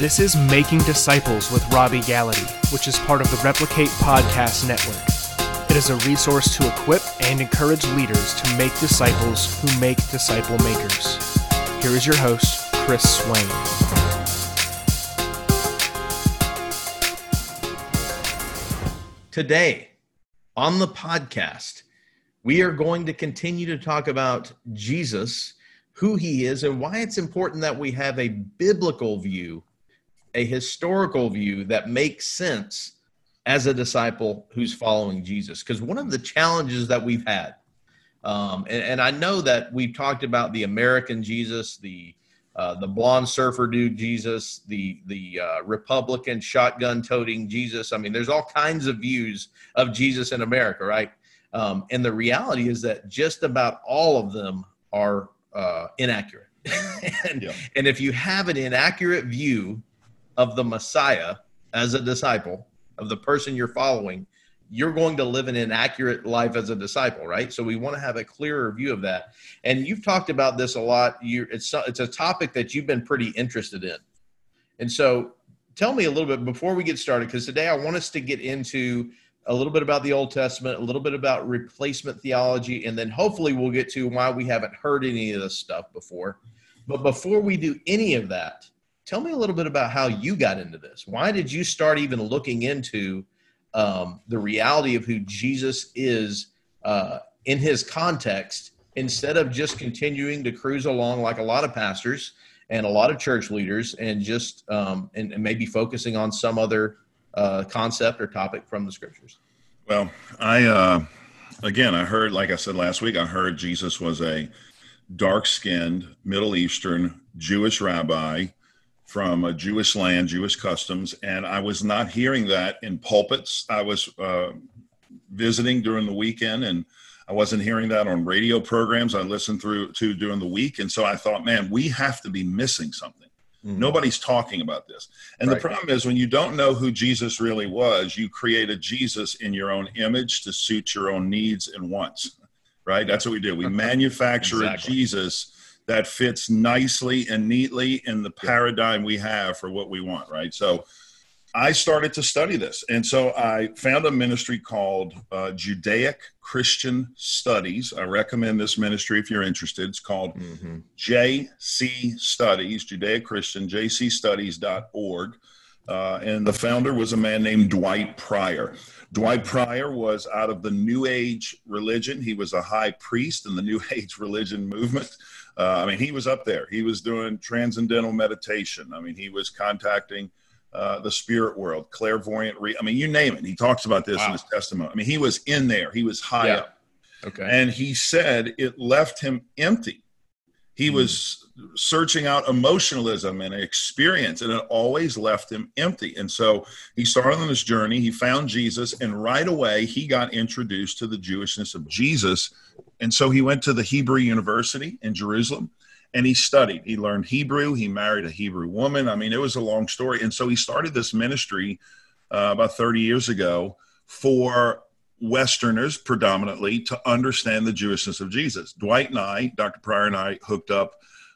This is Making Disciples with Robby Gallaty, which is part of the Replicate Podcast Network. It is a resource to equip and encourage leaders to make disciples who make disciple makers. Here is your host, Chris Swain. Today on the podcast, we are going to continue to talk about Jesus, who he is, and why it's important that we have a biblical view a historical view that makes sense as a disciple who's following Jesus. Because one of the challenges that we've had, um, and, and, I know that we've talked about the American Jesus, the uh, the blonde surfer dude Jesus, the the uh, Republican shotgun toting Jesus. I mean, there's all kinds of views of Jesus in America, right? Um, and the reality is that just about all of them are uh, inaccurate. and, yeah. and if you have an inaccurate view of the Messiah as a disciple, of the person you're following, you're going to live an inaccurate life as a disciple, right? So we want to have a clearer view of that. And you've talked about this a lot. You it's it's a topic that you've been pretty interested in. And so tell me a little bit before we get started because today I want us to get into a little bit about the Old Testament, a little bit about replacement theology, and then hopefully we'll get to why we haven't heard any of this stuff before. But before we do any of that, Tell me a little bit about how you got into this. Why did you start even looking into um, the reality of who Jesus is uh, in his context instead of just continuing to cruise along like a lot of pastors and a lot of church leaders and just um, and, and, maybe focusing on some other uh, concept or topic from the scriptures? Well, I uh, again, I heard, like I said last week, I heard Jesus was a dark-skinned Middle Eastern Jewish rabbi from a Jewish land, Jewish customs, and I was not hearing that in pulpits. I was uh, visiting during the weekend, and I wasn't hearing that on radio programs I listened through to during the week. And so I thought, man, we have to be missing something. Mm-hmm. Nobody's talking about this. And right. the problem is when you don't know who Jesus really was, you create a Jesus in your own image to suit your own needs and wants. Right? That's what we do. We manufacture exactly. a Jesus that fits nicely and neatly in the paradigm we have for what we want, right? So I started to study this. And so I found a ministry called uh, Judaic Christian Studies. I recommend this ministry if you're interested. It's called mm-hmm. JC Studies, Judaic Christian, jcstudies.org. Uh, and the founder was a man named Dwight Pryor. Dwight Pryor was out of the New Age religion. He was a high priest in the New Age religion movement. Uh, I mean, he was up there. He was doing transcendental meditation. I mean, he was contacting uh, the spirit world, clairvoyant. Re- I mean, you name it. He talks about this wow. in his testimony. I mean, he was in there. He was high yeah. up. Okay. And he said it left him empty. He mm. was searching out emotionalism and experience, and it always left him empty. And so he started on this journey. He found Jesus, and right away he got introduced to the Jewishness of Jesus. And so he went to the Hebrew University in Jerusalem and he studied. He learned Hebrew. He married a Hebrew woman. I mean, it was a long story. And so he started this ministry uh, about 30 years ago for Westerners predominantly to understand the Jewishness of Jesus. Dwight and I, Dr. Pryor and I, hooked up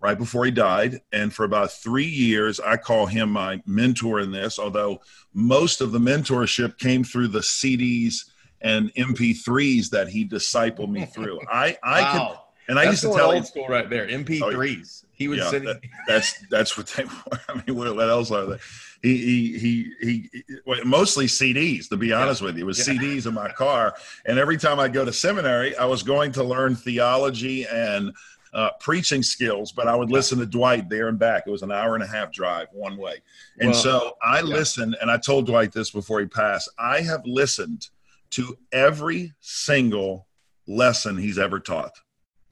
right before he died. And for about three years, I call him my mentor in this, although most of the mentorship came through the CDs and MP3s that he discipled me through. I, I wow. And I that's used to tell old school right there. MP3s. Oh, he was yeah, sitting. That, that's that's what they were. I mean, what, what else are they? He he he, he well, mostly CDs. To be honest yeah. with you, it was yeah. CDs in my car. And every time I go to seminary, I was going to learn theology and uh, preaching skills, but I would listen to Dwight there and back. It was an hour and a half drive one way. And well, so I listened, and I told Dwight this before he passed. I have listened to every single lesson he's ever taught.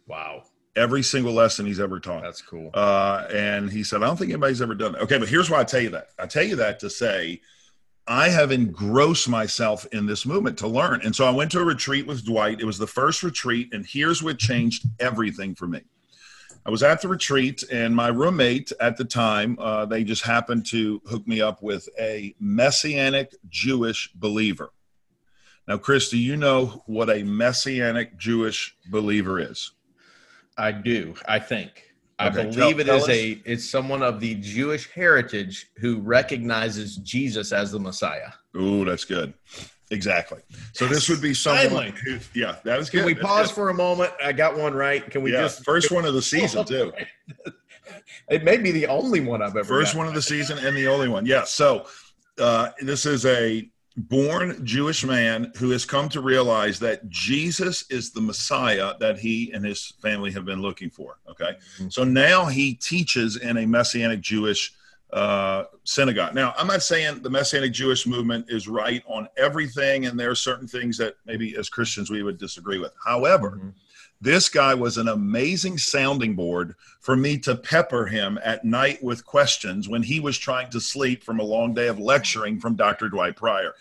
Wow. Every single lesson he's ever taught. That's cool. Uh, and he said, I don't think anybody's ever done that. Okay, but here's why I tell you that. I tell you that to say, I have engrossed myself in this movement to learn. And so I went to a retreat with Dwight. It was the first retreat, and here's what changed everything for me. I was at the retreat, and my roommate at the time, uh, they just happened to hook me up with a Messianic Jewish believer. Now, Chris, do you know what a Messianic Jewish believer is? I do, I think. I Okay, believe tell- it tell is us. a it's someone of the Jewish heritage who recognizes Jesus as the Messiah. Ooh, that's good. Exactly. So this would be someone. Who, yeah, that is Can good. we That's pause good. for a moment? I got one right. Can we yeah, just first one of the season too. It may be the only one I've ever First one of the season and the only one. Yeah. So uh, this is a born Jewish man who has come to realize that Jesus is the Messiah that he and his family have been looking for. Okay. Mhm. So now he teaches in a Messianic Jewish uh, synagogue. Now, I'm not saying the Messianic Jewish movement is right on everything, and there are certain things that maybe as Christians we would disagree with. However, Mhm. This guy was an amazing sounding board for me to pepper him at night with questions when he was trying to sleep from a long day of lecturing from Dr. Dwight Pryor.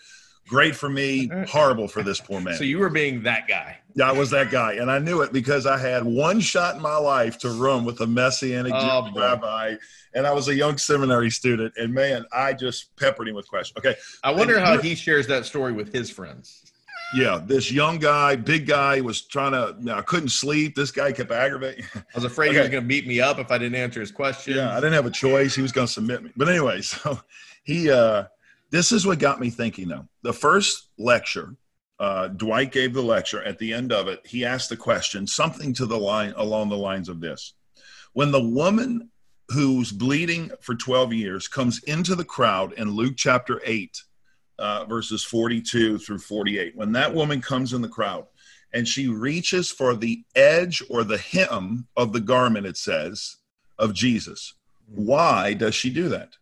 Great for me, horrible for this poor man. So you were being that guy. Yeah, I was that guy, and I knew it because I had one shot in my life to room with a messianic Oh, rabbi, and I was a young seminary student. And man, I just peppered him with questions. Okay, I wonder And how he shares that story with his friends. Yeah, this young guy, big guy, was trying to. You know, I couldn't sleep. This guy kept aggravating. I was afraid he was going to beat me up if I didn't answer his question. Yeah, I didn't have a choice. He was going to submit me. But anyway, so he, uh, this is what got me thinking though. The first lecture, uh, Dwight gave the lecture. At the end of it, he asked the question, something to the line along the lines of this: When the woman who's bleeding for 12 years comes into the crowd in Luke chapter 8, uh, verses 42 through 48, when that woman comes in the crowd and she reaches for the edge or the hem of the garment, it says, of Jesus. Why does she do that?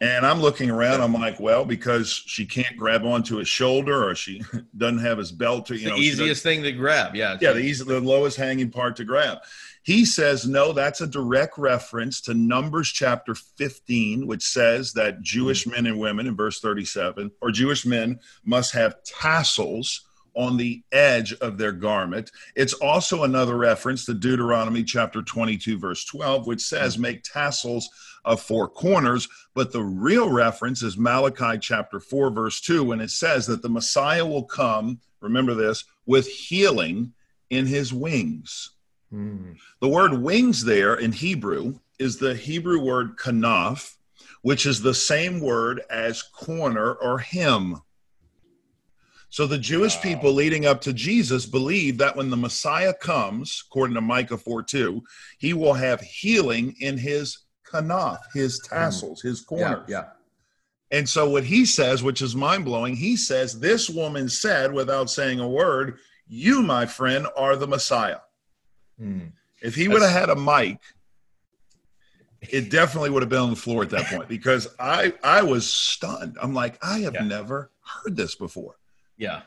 And I'm looking around, I'm like, well, because she can't grab onto his shoulder or she doesn't have his belt to, you know, the easiest thing to grab. Yeah. yeah, the, easy, the lowest hanging part to grab. He says, no, that's a direct reference to Numbers chapter 15, which says that hmm. Jewish men and women in verse 37, or Jewish men must have tassels on the edge of their garment. It's also another reference to Deuteronomy chapter 22, verse 12, which says, hmm. make tassels of four corners. But the real reference is Malachi chapter 4, verse 2, when it says that the Messiah will come, remember this, with healing in his wings. Mm. The word wings there in Hebrew is the Hebrew word kanaf, which is the same word as corner or hem. So the Jewish Wow. people leading up to Jesus believe that when the Messiah comes, according to Micah 4 2, he will have healing in his kanaf, his tassels, his Yeah. corners. Yeah. And so what he says, which is mind blowing, he says, This woman said without saying a word, You, my friend, are the Messiah. Mm. If he would have had a mic, it definitely would have been on the floor at that point because I I was stunned. I'm like, I have Yeah. never heard this before. Yeah.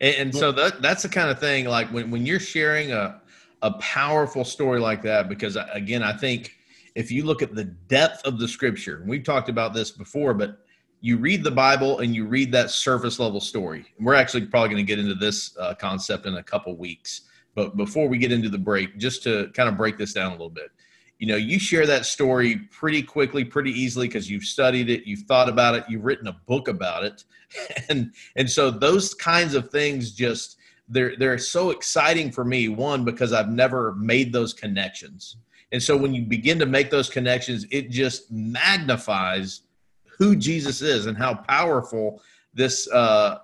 And, and so that that's the kind of thing like when, when you're sharing a, a powerful story like that, because again, I think if you look at the depth of the scripture, we've talked about this before, but you read the Bible and you read that surface level story. We're actually probably going to get into this uh, concept in a couple weeks. But before we get into the break, just to kind of break this down a little bit, you know, you share that story pretty quickly, pretty easily because you've studied it, you've thought about it, you've written a book about it, and and so those kinds of things just they're they're so exciting for me. One because I've never made those connections, and so when you begin to make those connections, it just magnifies who Jesus is and how powerful this uh,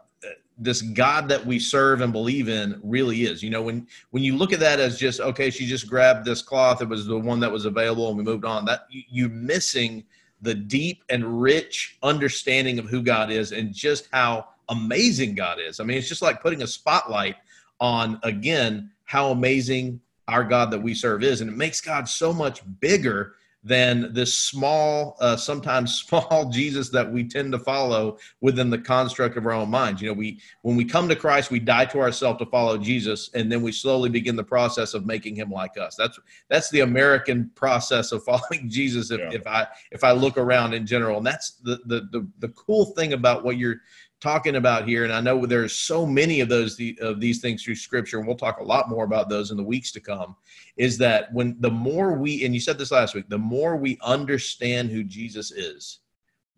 this God that we serve and believe in really is. You know, when when you look at that as just okay, she just grabbed this cloth, it was the one that was available, and we moved on. That you, you're missing the deep and rich understanding of who God is and just how amazing God is. I mean, it's just like putting a spotlight on again how amazing our God that we serve is, and it makes God so much bigger than this small, uh, sometimes small Jesus that we tend to follow within the construct of our own minds. You know, we when we come to Christ, we die to ourselves to follow Jesus, and then we slowly begin the process of making Him like us. That's that's the American process of following Jesus. If, Yeah. if I if I look around in general, and that's the, the the the cool thing about what you're talking about here. And I know there's so many of those of these things through Scripture, and we'll talk a lot more about those in the weeks to come is that when the more we and you said this last week the more we understand who jesus is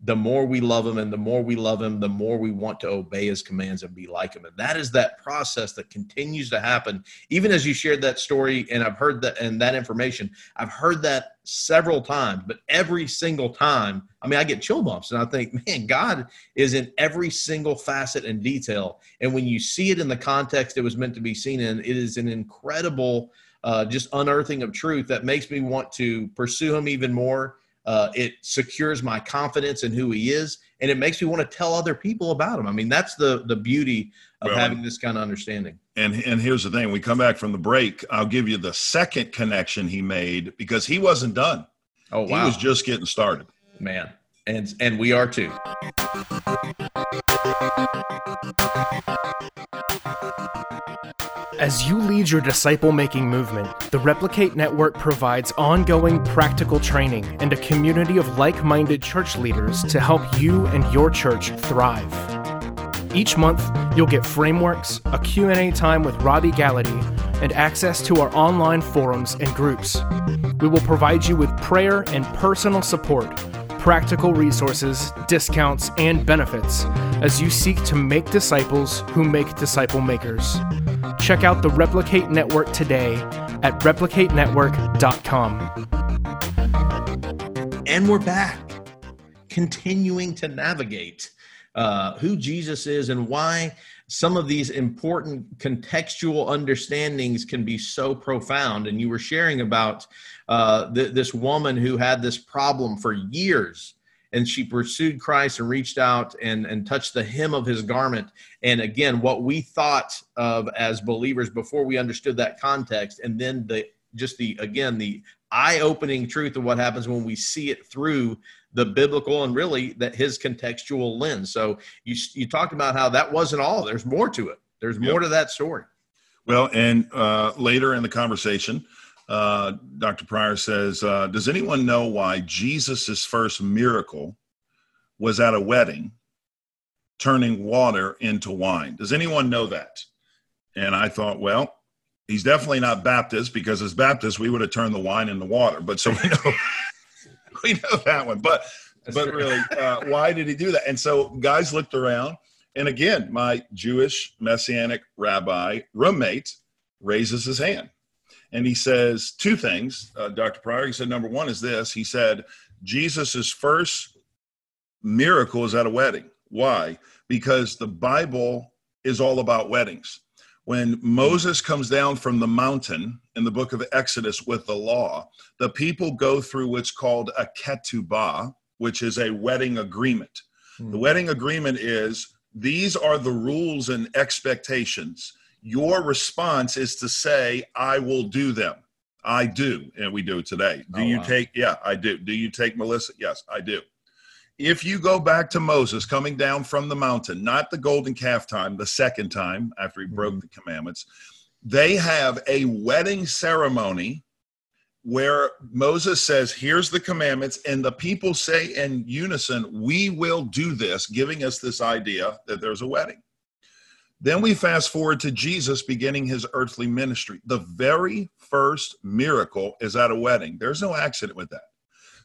the more we love him and the more we love him the more we want to obey his commands and be like him. And that is that process that continues to happen. Even as you shared that story and i've heard that and that information i've heard that several times but every single time i mean i get chill bumps and i think man god is in every single facet and detail. And when you see it in the context it was meant to be seen in it is an incredible uh, just unearthing of truth that makes me want to pursue him even more uh, it secures my confidence in who he is, and it makes me want to tell other people about him. I mean, that's the the beauty of well, having this kind of understanding. And and here's the thing: we come back from the break. I'll give you the second connection he made because he wasn't done. Oh wow! He was just getting started. Man, and and we are too. As you lead your disciple making movement, the Replicate Network provides ongoing practical training and a community of like minded church leaders to help you and your church thrive. Each month, you'll get frameworks, a Q&A time with Robby Gallaty, and access to our online forums and groups. We will provide you with prayer and personal support, practical resources, discounts, and benefits as you seek to make disciples who make disciple makers. Check out the Replicate Network today at replicatenetwork.com. And we're back, continuing to navigate uh, who Jesus is and why some of these important contextual understandings can be so profound. And you were sharing about uh, th- this woman who had this problem for years and she pursued Christ and reached out and, and touched the hem of his garment. And again, what we thought of as believers before we understood that context, and then the just the again the eye-opening truth of what happens when we see it through the biblical and really that his contextual lens. So you you talked about how that wasn't all. There's more to it. There's more yep. to that story. Well, and uh, later in the conversation, uh, Dr. Pryor says, uh, Does anyone know why Jesus' first miracle was at a wedding, turning water into wine? Does anyone know that? And I thought, well, he's definitely not Baptist because as Baptist, we would have turned the wine into water. But so we know, we know that one. But, That's but true. really, uh, why did he do that? And so guys looked around. And again, my Jewish Messianic rabbi roommate raises his hand and he says two things, uh, Dr. Pryor. He said, number one is this. He said, Jesus' first miracle is at a wedding. Why? Because the Bible is all about weddings. When Moses comes down from the mountain in the book of Exodus with the law, the people go through what's called a ketubah, which is a wedding agreement. Hmm. The wedding agreement is these are the rules and expectations your response is to say, I will do them. I do. And we do it today. Do oh, you wow. take, yeah, I do. Do you take Melissa? Yes, I do. If you go back to Moses coming down from the mountain, not the golden calf time, the second time after he mm-hmm. broke the commandments, they have a wedding ceremony where Moses says, Here's the commandments, and the people say in unison, We will do this, giving us this idea that there's a wedding. Then we fast forward to Jesus beginning his earthly ministry. The very first miracle is at a wedding. There's no accident with that.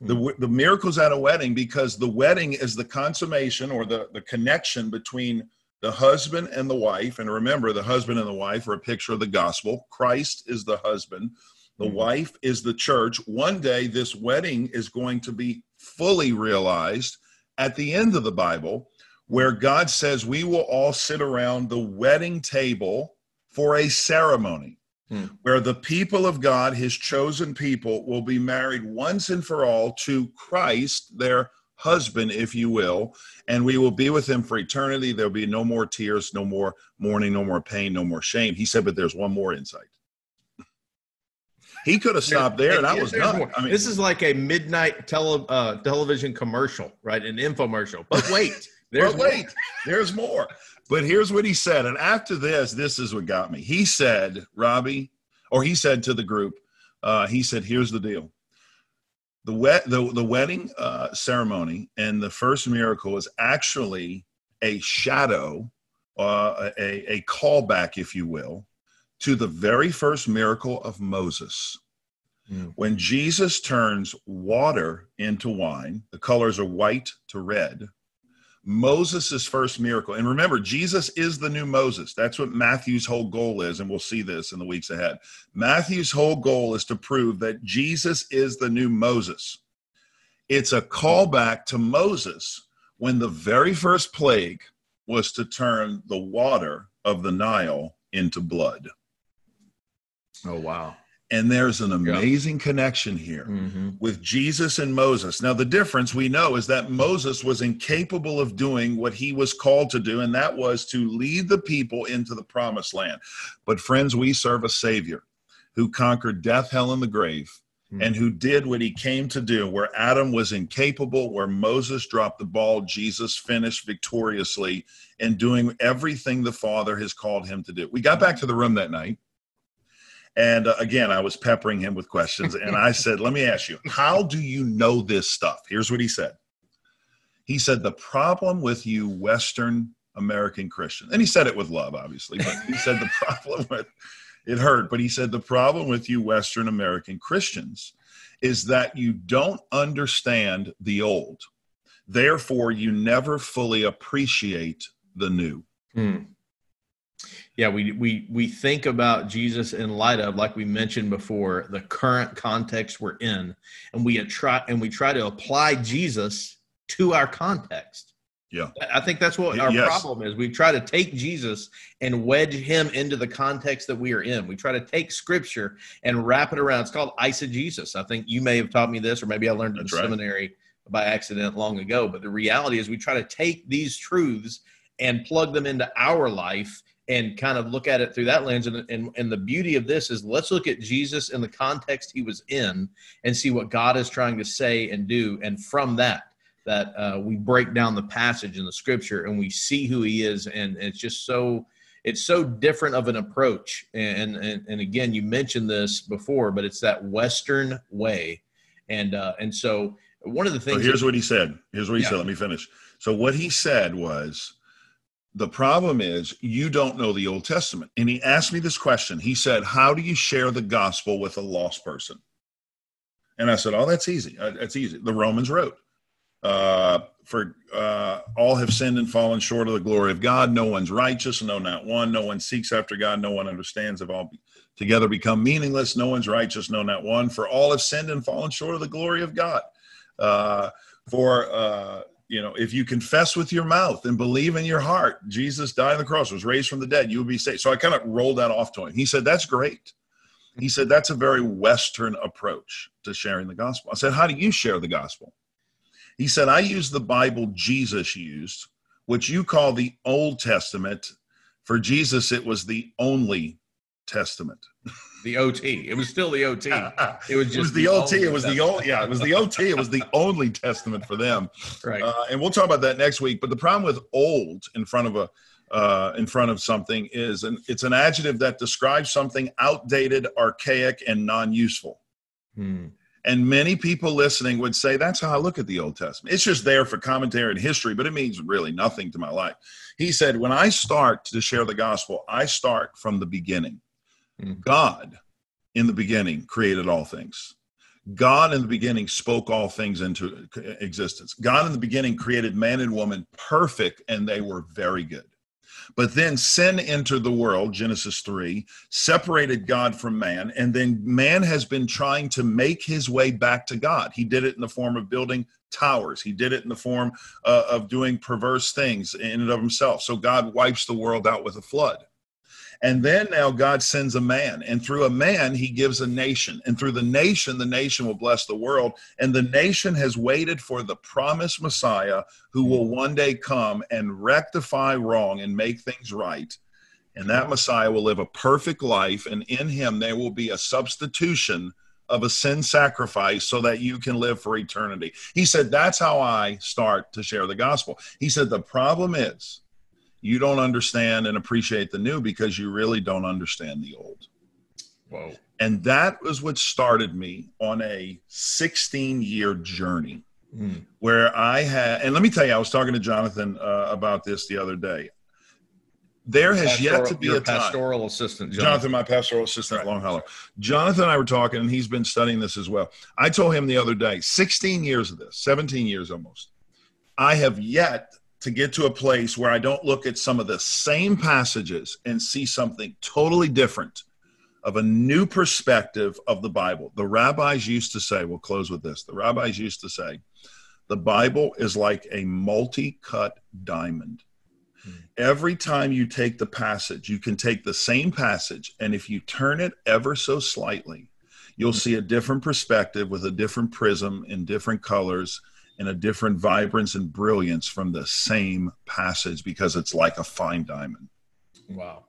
The, hmm. the miracle's at a wedding because the wedding is the consummation or the, the connection between the husband and the wife. And remember, the husband and the wife are a picture of the gospel. Christ is the husband, the mm-hmm. wife is the church. One day, this wedding is going to be fully realized at the end of the Bible where God says we will all sit around the wedding table for a ceremony hmm. where the people of God, his chosen people, will be married once and for all to Christ, their husband, if you will, and we will be with him for eternity. There'll be no more tears, no more mourning, no more pain, no more shame. He said, but there's one more insight. He could have stopped there, and, I was done. I mean, this is like a midnight tele, uh, television commercial, right? An infomercial. But wait, there's but wait, there's more. But here's what he said. And after this, this is what got me. He said, Robby, or he said to the group, uh, he said, here's the deal. The, wet, the, the wedding uh, ceremony and the first miracle is actually a shadow, uh, a, a callback, if you will, to the very first miracle of Moses. Mm. When Jesus turns water into wine, the colors are white to red. Moses' first miracle. And remember, Jesus is the new Moses. That's what Matthew's whole goal is. And we'll see this in the weeks ahead. Matthew's whole goal is to prove that Jesus is the new Moses. It's a callback to Moses when the very first plague was to turn the water of the Nile into blood. Oh, wow. And there's an amazing yeah. connection here mm-hmm. with Jesus and Moses. Now, the difference we know is that Moses was incapable of doing what he was called to do, and that was to lead the people into the promised land. But, friends, we serve a Savior who conquered death, hell, and the grave, mm-hmm. and who did what he came to do. Where Adam was incapable, where Moses dropped the ball, Jesus finished victoriously in doing everything the Father has called him to do. We got back to the room that night and uh, again, I was peppering him with questions. And I said, Let me ask you, how do you know this stuff? Here's what he said He said, The problem with you Western American Christians, and he said it with love, obviously, but he said, The problem with it hurt, but he said, The problem with you Western American Christians is that you don't understand the old. Therefore, you never fully appreciate the new. Hmm yeah we we we think about jesus in light of like we mentioned before the current context we're in and we try and we try to apply jesus to our context. Yeah. I think that's what our yes. problem is. We try to take jesus and wedge him into the context that we are in. We try to take scripture and wrap it around. It's called eisegesis. I think you may have taught me this or maybe i learned it in right. seminary by accident long ago but the reality is we try to take these truths and plug them into our life and kind of look at it through that lens. And, and, and the beauty of this is let's look at Jesus in the context he was in and see what God is trying to say and do. And from that, that uh, we break down the passage in the scripture and we see who he is. And it's just so, it's so different of an approach. And, and, and again, you mentioned this before, but it's that Western way. And, uh, and so one of the things. So here's that, what he said. Here's what he yeah. said. Let me finish. So what he said was, the problem is you don't know the Old Testament. And he asked me this question. He said, How do you share the gospel with a lost person? And I said, Oh, that's easy. Uh, that's easy. The Romans Road, uh, For uh, all have sinned and fallen short of the glory of God. No one's righteous, no, not one. No one seeks after God. No one understands. Have all together become meaningless. No one's righteous, no, not one. For all have sinned and fallen short of the glory of God. Uh, for uh, you know, if you confess with your mouth and believe in your heart, Jesus died on the cross, was raised from the dead, you will be saved. So I kind of rolled that off to him. He said, That's great. He said, That's a very Western approach to sharing the gospel. I said, How do you share the gospel? He said, I use the Bible Jesus used, which you call the Old Testament. For Jesus, it was the only testament. the OT. It was still the OT. It was just it was the, the OT. It was the only yeah. It was the OT. It was the only testament for them. Right. Uh, and we'll talk about that next week. But the problem with old in front of a uh, in front of something is an it's an adjective that describes something outdated, archaic, and non-useful. Hmm. And many people listening would say, That's how I look at the Old Testament. It's just there for commentary and history, but it means really nothing to my life. He said, When I start to share the gospel, I start from the beginning. God in the beginning created all things. God in the beginning spoke all things into existence. God in the beginning created man and woman perfect, and they were very good. But then sin entered the world, Genesis 3, separated God from man, and then man has been trying to make his way back to God. He did it in the form of building towers, he did it in the form uh, of doing perverse things in and of himself. So God wipes the world out with a flood. And then now God sends a man, and through a man, he gives a nation. And through the nation, the nation will bless the world. And the nation has waited for the promised Messiah who will one day come and rectify wrong and make things right. And that Messiah will live a perfect life, and in him there will be a substitution of a sin sacrifice so that you can live for eternity. He said, That's how I start to share the gospel. He said, The problem is, you don't understand and appreciate the new because you really don't understand the old. Whoa. And that was what started me on a 16 year journey mm. where I had, and let me tell you, I was talking to Jonathan uh, about this the other day. there has Pastoral- yet to be a time. pastoral assistant, Jonathan, Jonathan. my pastoral assistant at Long Hollow. Jonathan and I were talking, and he's been studying this as well. I told him the other day, 16 years of this, 17 years almost. I have yet to get to a place where I don't look at some of the same passages and see something totally different of a new perspective of the Bible. The rabbis used to say, we'll close with this. The rabbis used to say, the Bible is like a multi cut diamond. Hmm. Every time you take the passage, you can take the same passage, and if you turn it ever so slightly, you'll hmm. see a different perspective with a different prism in different colors a different vibrance and brilliance from the same passage because it's like a fine diamond. Wow.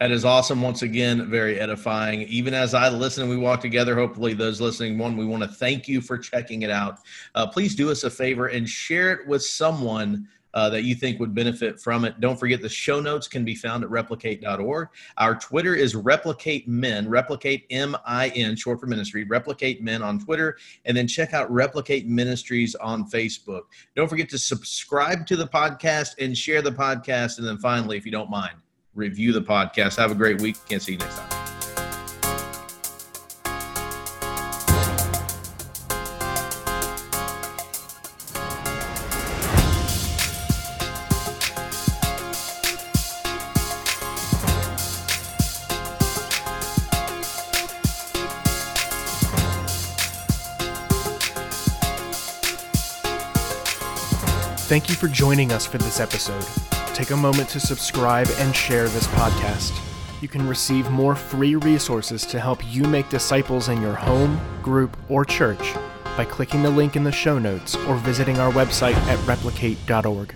That is awesome. Once again, very edifying. Even as I listen and we walk together, hopefully those listening, one, we want to thank you for checking it out. Uh, please do us a favor and share it with someone uh, that you think would benefit from it. Don't forget the show notes can be found at replicate.org. Our Twitter is replicate men, replicate M I N, short for ministry, replicate men on Twitter, and then check out replicate ministries on Facebook. Don't forget to subscribe to the podcast and share the podcast. And then finally, if you don't mind, review the podcast. Have a great week. Can't see you next time. Thank you for joining us for this episode. Take a moment to subscribe and share this podcast. You can receive more free resources to help you make disciples in your home, group, or church by clicking the link in the show notes or visiting our website at replicate.org.